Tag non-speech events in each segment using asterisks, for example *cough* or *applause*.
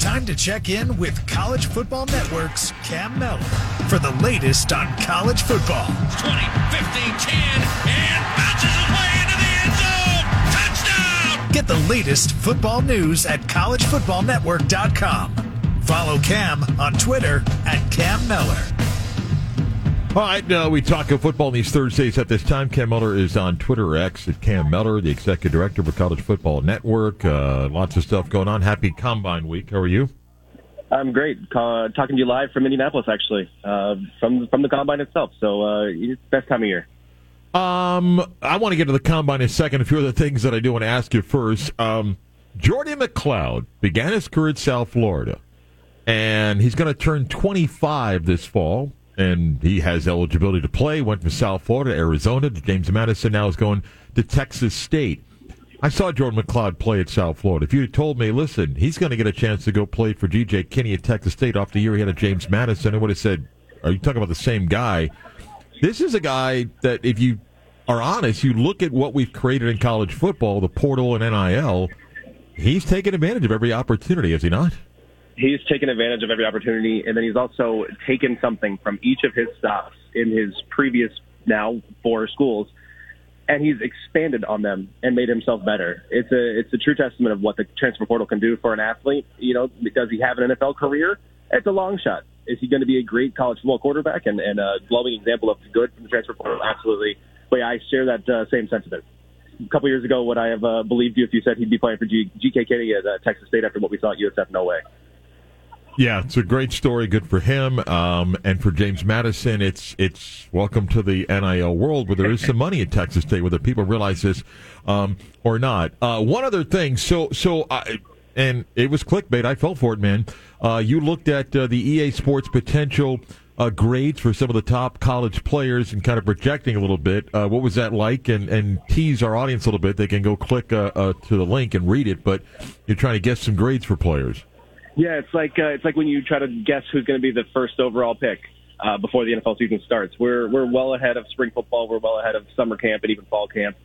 Time to check in with College Football Network's Cam Mellor for the latest on college football. 20, 15, 10, and bounces away into the end zone. Touchdown! Get the latest football news at collegefootballnetwork.com. Follow Cam on Twitter at Cam Mellor. All right, uh, we talk of football these Thursdays at this time. Cam Mellor is on Twitter X at Cam Mellor, the executive director for College Football Network. Uh, lots of stuff going on. Happy Combine Week. How are you? I'm great. Uh, talking to you live from Indianapolis, actually, uh, from from the Combine itself. So uh, it's best time of year. Um, I want to get to the Combine in a second. A few other things that I do want to ask you first. Um, Jordan McCloud began his career at South Florida, and he's going to turn 25 this fall and he has eligibility to play. Went from South Florida, Arizona, to James Madison. Now is going to Texas State. I saw Jordan McCloud play at South Florida. If you had told me, listen, he's going to get a chance to go play for G.J. Kinney at Texas State off the year he had at James Madison, I would have said, are you talking about the same guy? This is a guy that, if you are honest, you look at what we've created in college football, the portal and NIL, he's taken advantage of every opportunity, is he not? He's taken advantage of every opportunity, and then he's also taken something from each of his stops in his previous now four schools, and he's expanded on them and made himself better. It's a it's a true testament of what the transfer portal can do for an athlete. You know, does he have an NFL career? It's a long shot. Is he going to be a great college football quarterback and, and a glowing example of the good from the transfer portal? Absolutely. But yeah, I share that uh, same sentiment a couple years ago would I have uh, believed you if you said he'd be playing for G- GK Kinney at uh, Texas State after what we saw at USF? No way. Yeah, it's a great story. Good for him, um, and for James Madison. It's it's welcome to the NIL world where there is some money at Texas State, whether people realize this um, or not. Uh, one other thing, so so, I, and it was clickbait. I fell for it, man. Uh, you looked at uh, the EA Sports potential uh, grades for some of the top college players and kind of projecting a little bit. Uh, what was that like? And and tease our audience a little bit. They can go click uh, to the link and read it, but you're trying to guess some grades for players. Yeah, it's like uh, it's like when you try to guess who's going to be the first overall pick uh, before the NFL season starts. We're we're well ahead of spring football. We're well ahead of summer camp and even fall camp.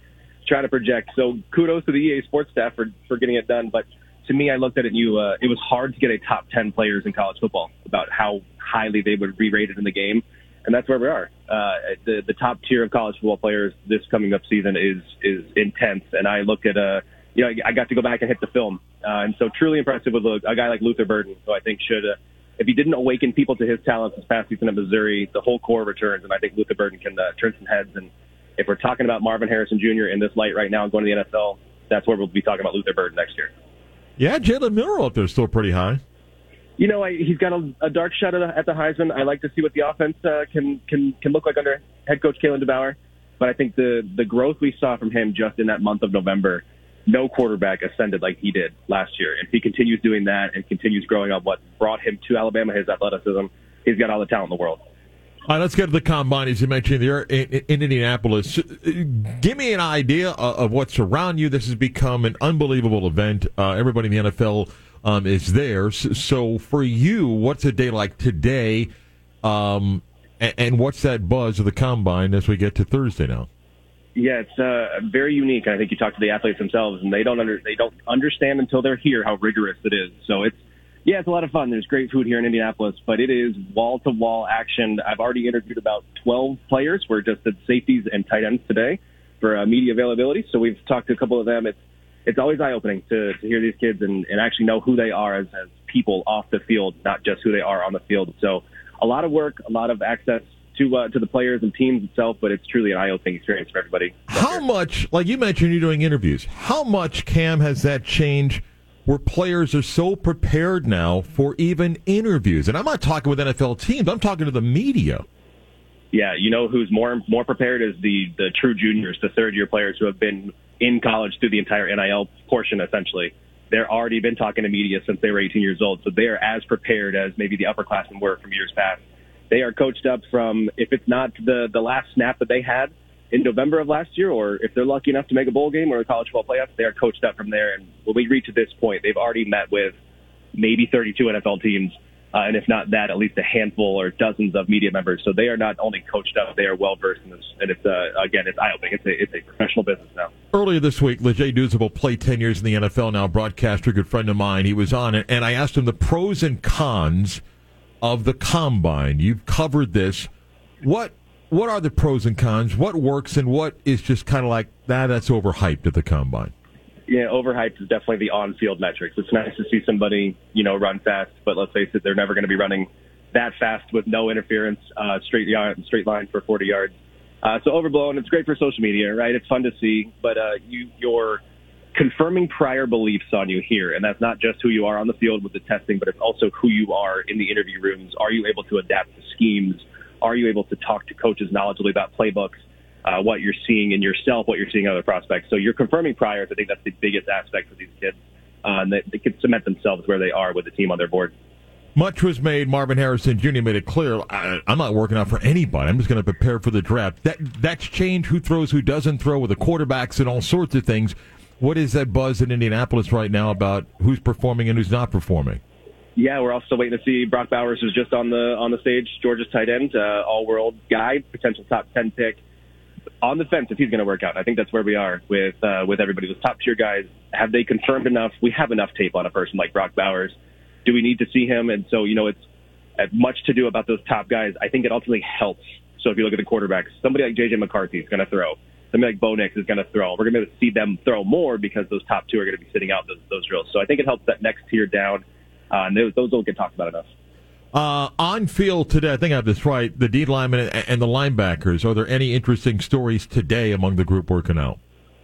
Trying to project. So kudos to the EA Sports staff for for getting it done. But to me, I looked at it and you, uh, it was hard to get a top ten players in college football about how highly they would be rated in the game, and that's where we are. Uh, the the top tier of college football players this coming up season is is intense, and I looked at. Uh, you know, I got to go back and hit the film. Uh, and so truly impressive with a, a guy like Luther Burden, who I think should, uh, if he didn't awaken people to his talents this past season at Missouri, the whole core returns. And I think Luther Burden can uh, turn some heads. And if we're talking about Marvin Harrison Jr. in this light right now and going to the NFL, that's where we'll be talking about Luther Burden next year. Yeah, Jalen Milroe up there still pretty high. You know, I, he's got a, a dark shot at the, at the Heisman. I like to see what the offense uh, can can can look like under head coach Kalen DeBoer. But I think the the growth we saw from him just in that month of November no quarterback ascended like he did last year. And if he continues doing that and continues growing up what brought him to Alabama, his athleticism, he's got all the talent in the world. All right, let's get to the combine. As you mentioned, there in, in Indianapolis. Give me an idea of what's around you. This has become an unbelievable event. Uh, everybody in the NFL um, is there. So, for you, what's a day like today? Um, and what's that buzz of the combine as we get to Thursday now? Yeah, it's uh, very unique. I think you talk to the athletes themselves, and they don't under they don't understand until they're here how rigorous it is. So it's yeah, it's a lot of fun. There's great food here in Indianapolis, but it is wall to wall action. I've already interviewed about 12 players. We're just at safeties and tight ends today for uh, media availability. So we've talked to a couple of them. It's it's always eye opening to, to hear these kids and, and actually know who they are as, as people off the field, not just who they are on the field. So a lot of work, a lot of access to uh, to the players and teams itself, but it's truly an eye opening experience for everybody. How much, like you mentioned, you're doing interviews. How much, Cam, has that changed? Where players are so prepared now for even interviews, and I'm not talking with NFL teams. I'm talking to the media. Yeah, you know who's more more prepared is the the true juniors, the third year players who have been in college through the entire NIL portion, essentially. they're already been talking to media since they were 18 years old. So they are as prepared as maybe the upperclassmen were from years past. They are coached up from, if it's not the, the last snap that they had in November of last year, or if they're lucky enough to make a bowl game or a college football playoff, they are coached up from there. And when we reach this point, they've already met with maybe 32 NFL teams uh, and if not that, at least a handful or dozens of media members. So they are not only coached up, they are well versed in this. And it's uh, again, it's eye opening. It's a it's a professional business now. Earlier this week, Leger Douzable played ten years in the NFL. Now broadcaster, good friend of mine. He was on it, and I asked him the pros and cons of the combine. You've covered this. What what are the pros and cons? What works and what is just kind of like that? Nah, that's overhyped at the combine yeah, overhyped is definitely the on-field metrics. It's nice to see somebody, you know, run fast, but let's face it, they're never going to be running that fast with no interference, uh, straight yard, straight line for 40 yards. Uh, so overblown. It's great for social media, right? It's fun to see, but uh, you you're confirming prior beliefs on you here, and that's not just who you are on the field with the testing, but it's also who you are in the interview rooms. Are you able to adapt to schemes? Are you able to talk to coaches knowledgeably about playbooks? uh, what you're seeing in yourself, what you're seeing in other prospects. So you're confirming priors. I think that's the biggest aspect for these kids. Uh, and they, they can cement themselves where they are with the team on their board. Much was made. Marvin Harrison Jr. made it clear. I, am not working out for anybody. I'm just going to prepare for the draft. That that's changed. Who throws, who doesn't throw, with the quarterbacks and all sorts of things. What is that buzz in Indianapolis right now about who's performing and who's not performing? Yeah, we're also waiting to see Brock Bowers, who's just on the on the stage. Georgia's tight end, uh, all world guy, potential top ten pick on the fence if he's going to work out. I think that's where we are with uh, with everybody. Those top tier guys, have they confirmed enough? We have enough tape on a person like Brock Bowers. Do we need to see him? And so, you know, it's uh, much to do about those top guys. I think it ultimately helps. So if you look at the quarterbacks, somebody like JJ McCarthy is going to throw. Somebody like Bo Nix is going to throw. We're going to see them throw more because those top two are going to be sitting out those, those drills. So I think it helps that next tier down. Uh, and those, those don't get talked about enough. Uh, on field today, I think I have this right. The D linemen and the linebackers. Are there any interesting stories today among the group working out?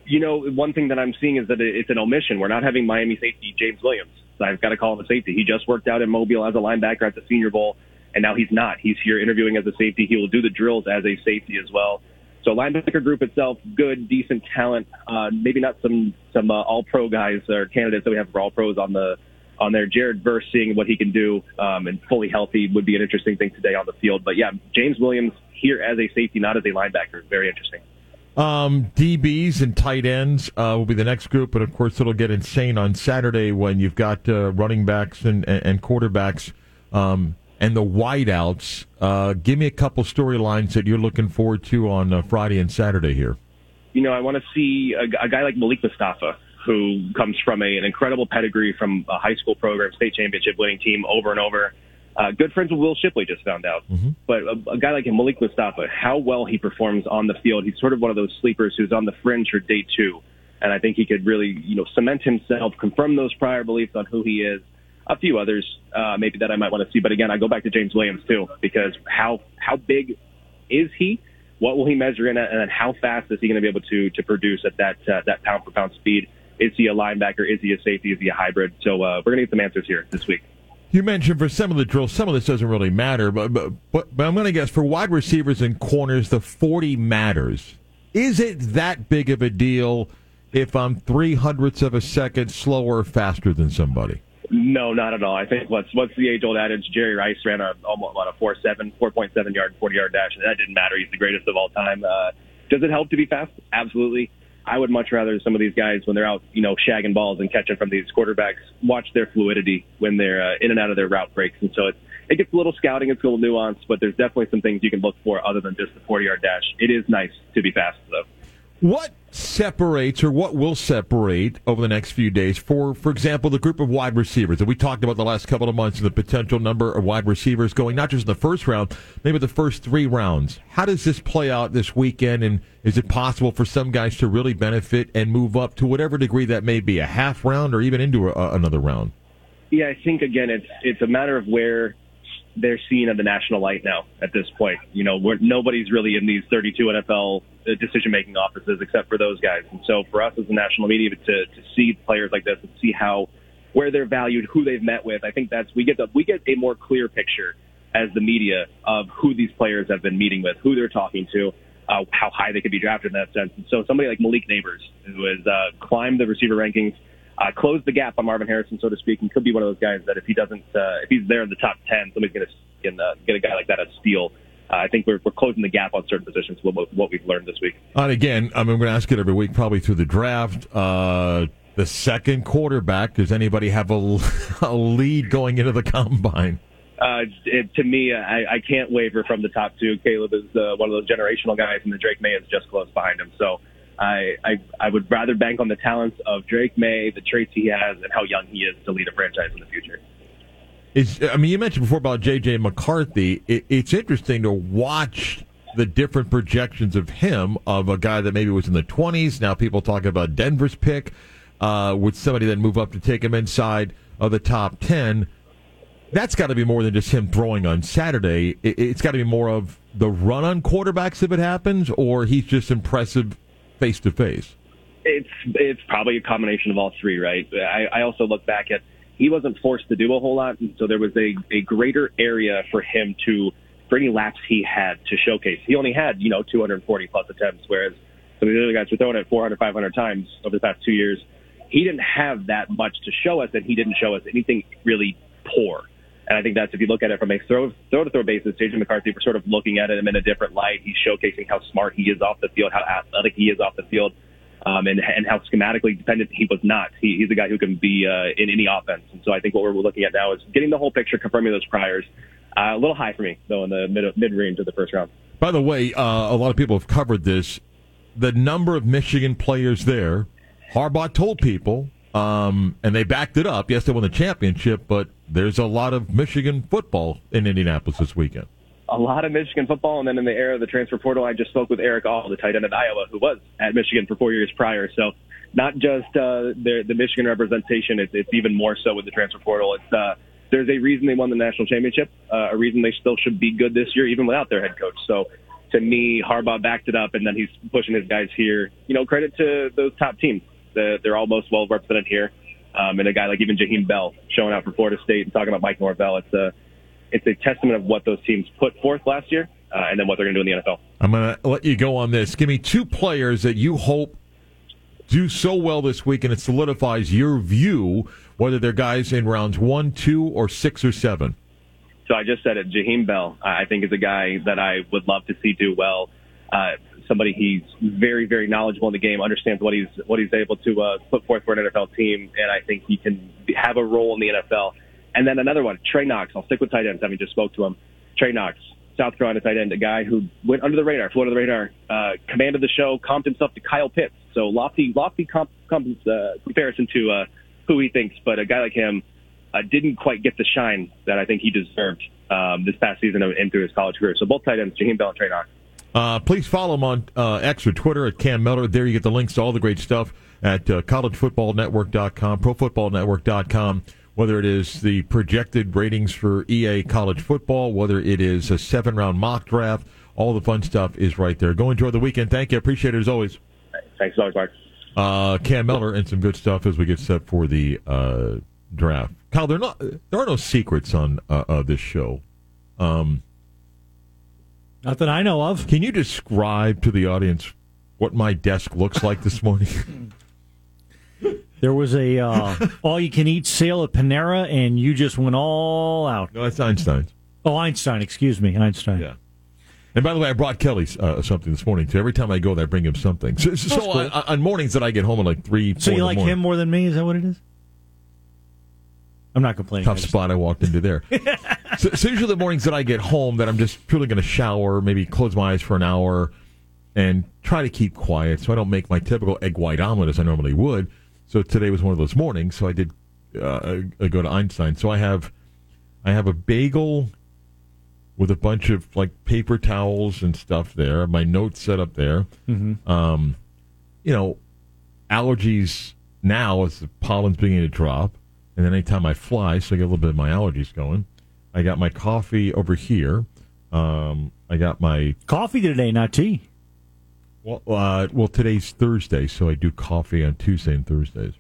You know, one thing that I'm seeing is that it's an omission. We're not having Miami safety James Williams. So I've got to call him a safety. He just worked out in Mobile as a linebacker at the Senior Bowl, and now he's not. He's here interviewing as a safety. He will do the drills as a safety as well. So linebacker group itself, good, decent talent. Uh, maybe not some some uh, all pro guys or candidates that we have for all pros on the on there. Jared Verse seeing what he can do um, and fully healthy would be an interesting thing today on the field. But yeah, James Williams here as a safety, not as a linebacker, very interesting. Um, DBs and tight ends uh, will be the next group, but of course it'll get insane on Saturday when you've got uh, running backs and, and quarterbacks um, and the wideouts. Uh, give me a couple storylines that you're looking forward to on uh, Friday and Saturday here. You know, I want to see a, a guy like Malik Mustapha, who comes from a, an incredible pedigree from a high school program, state championship winning team over and over. Uh, good friends with Will Shipley, just found out. Mm-hmm. But a, a, guy like him, Malik Mustapha, how well he performs on the field. He's sort of one of those sleepers who's on the fringe for day two. And I think he could really, you know, cement himself, confirm those prior beliefs on who he is. A few others, uh, maybe that I might want to see. But again, I go back to James Williams too, because how, how big is he? What will he measure in? And then how fast is he going to be able to, to produce at that, uh, that pound for pound speed? Is he a linebacker? Is he a safety? Is he a hybrid? So uh, we're going to get some answers here this week. You mentioned for some of the drills, some of this doesn't really matter, but but, but, but I'm going to guess for wide receivers and corners, the 40 matters. Is it that big of a deal if I'm three hundredths of a second slower faster than somebody? No, not at all. I think what's what's the age old adage? Jerry Rice ran a almost about a four seven, four point seven yard, forty yard dash, and that didn't matter. He's the greatest of all time. Uh, does it help to be fast? Absolutely. I would much rather some of these guys, when they're out, you know, shagging balls and catching from these quarterbacks, watch their fluidity when they're uh, in and out of their route breaks. And so it, it gets a little scouting, it's a little nuance, but there's definitely some things you can look for other than just the 40 yard dash. It is nice to be fast, though. What separates or what will separate over the next few days for for example the group of wide receivers? That we talked about the last couple of months and the potential number of wide receivers going not just in the first round maybe the first three rounds. How does this play out this weekend? And is it possible for some guys to really benefit and move up to whatever degree that may be a half round or even into a, another round? Yeah i think again it's it's a matter of where they're seen in the national light now at this point. You know, we're, nobody's really in these 32 NFL uh, decision making offices except for those guys. And so for us as the national media to, to see players like this and see how, where they're valued, who they've met with, I think that's, we get the, we get a more clear picture as the media of who these players have been meeting with, who they're talking to, uh, how high they could be drafted in that sense. And so somebody like Malik Nabers, who has uh, climbed the receiver rankings, uh, close the gap on Marvin Harrison, so to speak, and could be one of those guys that if he doesn't, uh, if he's there in the top ten, somebody's going to get a guy like that a steal. Uh, I think we're, we're closing the gap on certain positions. What, what we've learned this week. And again, I mean, we're going to ask it every week, probably through the draft. Uh, the second quarterback. Does anybody have a, *laughs* a lead going into the combine? Uh, it, to me, I, I can't waver from the top two. Caleb is uh, one of those generational guys, and the Drake Maye is just close behind him. So I, I I would rather bank on the talents of Drake Maye, the traits he has, and how young he is to lead a franchise in the future. I mean, you mentioned before about J.J. McCarthy. It, it's interesting to watch the different projections of him, of a guy that maybe was in the 20s. Now people talking about Denver's pick. Uh, would somebody then move up to take him inside of the top 10? that's got to be more than just him throwing on Saturday. It, has got to be more of the run on quarterbacks if it happens, or he's just impressive face to face. It's it's probably a combination of all three, right? I, I also look back at he wasn't forced to do a whole lot, and so there was a, a greater area for him to for any laps he had to showcase. He only had you know 240 plus attempts, whereas some of the other guys were throwing it 400, 500 times over the past two years. He didn't have that much to show us, and he didn't show us anything really poor. And I think that's if you look at it from a throw throw to throw basis, JJ McCarthy, we're sort of looking at him in a different light. He's showcasing how smart he is off the field, how athletic he is off the field, um, and and how schematically dependent he was not. He, he's a guy who can be uh, in any offense. And so I think what we're looking at now is getting the whole picture, confirming those priors. Uh, a little high for me though in the mid mid range of the first round. By the way, uh, a lot of people have covered this. The number of Michigan players there, Harbaugh told people um, and they backed it up. Yes, they won the championship, but there's a lot of Michigan football in Indianapolis this weekend. A lot of Michigan football, and then in the era of the transfer portal, I just spoke with Erick All, the tight end at Iowa, who was at Michigan for four years prior. So, not just uh, the, the Michigan representation; it's, it's even more so with the transfer portal. It's uh, there's a reason they won the national championship, uh, a reason they still should be good this year, even without their head coach. So, to me, Harbaugh backed it up, and then he's pushing his guys here. You know, credit to those top teams. They're all most well represented here. Um, and a guy like even Jaheim Bell showing out for Florida State and talking about Mike Norvell. It's a it's a testament of what those teams put forth last year uh, and then what they're going to do in the NFL. I'm going to let you go on this. Give me two players that you hope do so well this week, and it solidifies your view whether they're guys in rounds one, two, or six or seven. So I just said it. Jaheim Bell, I think, is a guy that I would love to see do well. Uh, somebody he's very, very knowledgeable in the game, understands what he's what he's able to uh, put forth for an NFL team, and I think he can have a role in the NFL. And then another one, Trey Knox. I'll stick with tight ends. Mean, just spoke to him. Trey Knox, South Carolina tight end, a guy who went under the radar, flew under the radar, uh, commanded the show, comped himself to Kyle Pitts. So lofty, lofty comp, comp, uh, comparison to uh, who he thinks, but a guy like him uh, didn't quite get the shine that I think he deserved um, this past season and through his college career. So both tight ends, Jaheim Bell and Trey Knox. Uh, please follow him on uh, X or Twitter at Cam Mellor. There you get the links to all the great stuff at uh, collegefootballnetwork.com, profootballnetwork.com, whether it is the projected ratings for EA college football, whether it is a seven round mock draft, all the fun stuff is right there. Go enjoy the weekend. Thank you. Appreciate it as always. Thanks as always, Mark. Uh, Cam Mellor and some good stuff as we get set for the uh, draft. Kyle, there, are, not, there are no secrets on uh, this show. Um, not that I know of. Can you describe to the audience what my desk looks like this morning? *laughs* There was a uh, *laughs* all-you-can-eat sale at Panera, and you just went all out. No, that's Einstein's. Oh, Einstein. Excuse me, Einstein. Yeah. And by the way, I brought Kelly uh, something this morning too. Every time I go there, I bring him something. So, so cool. on, on, mornings that I get home at like three, so you like him more than me? Is that what it is? I'm not complaining. Tough spot I walked into there. *laughs* so, so, usually the mornings that I get home, that I'm just purely going to shower, maybe close my eyes for an hour, and try to keep quiet, so I don't make my typical egg white omelet as I normally would. So today was one of those mornings, so I did uh, go to Einstein. So I have, I have a bagel with a bunch of like paper towels and stuff there. My notes set up there. Mm-hmm. Um, you know, allergies now as the pollen's beginning to drop. And then anytime I fly, so I get a little bit of my allergies going. I got my coffee over here. Um, I got my coffee today, not tea. Well, uh, well, today's Thursday, so I do coffee on Tuesday and Thursdays.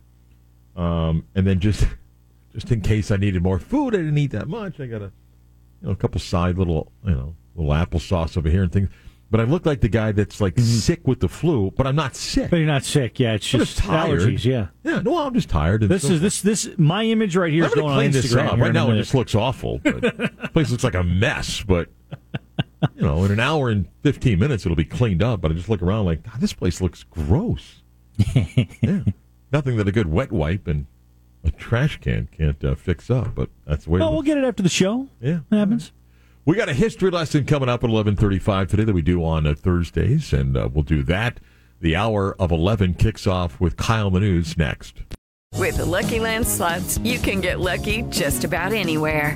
Um, and then just *laughs* just in case I needed more food, I didn't eat that much. I got a you know a couple side little you know little applesauce over here and things. but I look like the guy that's like sick with the flu, but I'm not sick. But you're not sick. Yeah, it's just, just allergies. Yeah. Yeah, no, I'm just tired. This so is this this my image right here I'm is going to on clean this up. Right now, it just looks awful. But *laughs* the place looks like a mess. But you know, in an hour and 15 minutes, it'll be cleaned up. But I just look around like, God, this place looks gross. *laughs* yeah, nothing that a good wet wipe and a trash can can't uh, fix up. But that's the way. it Well, we'll get it after the show. Yeah. It happens. We got a history lesson coming up at 11:35 today that we do on uh, Thursdays, and uh, we'll do that. The hour of 11 kicks off with Kyle the News next. With the Lucky Land slots, you can get lucky just about anywhere.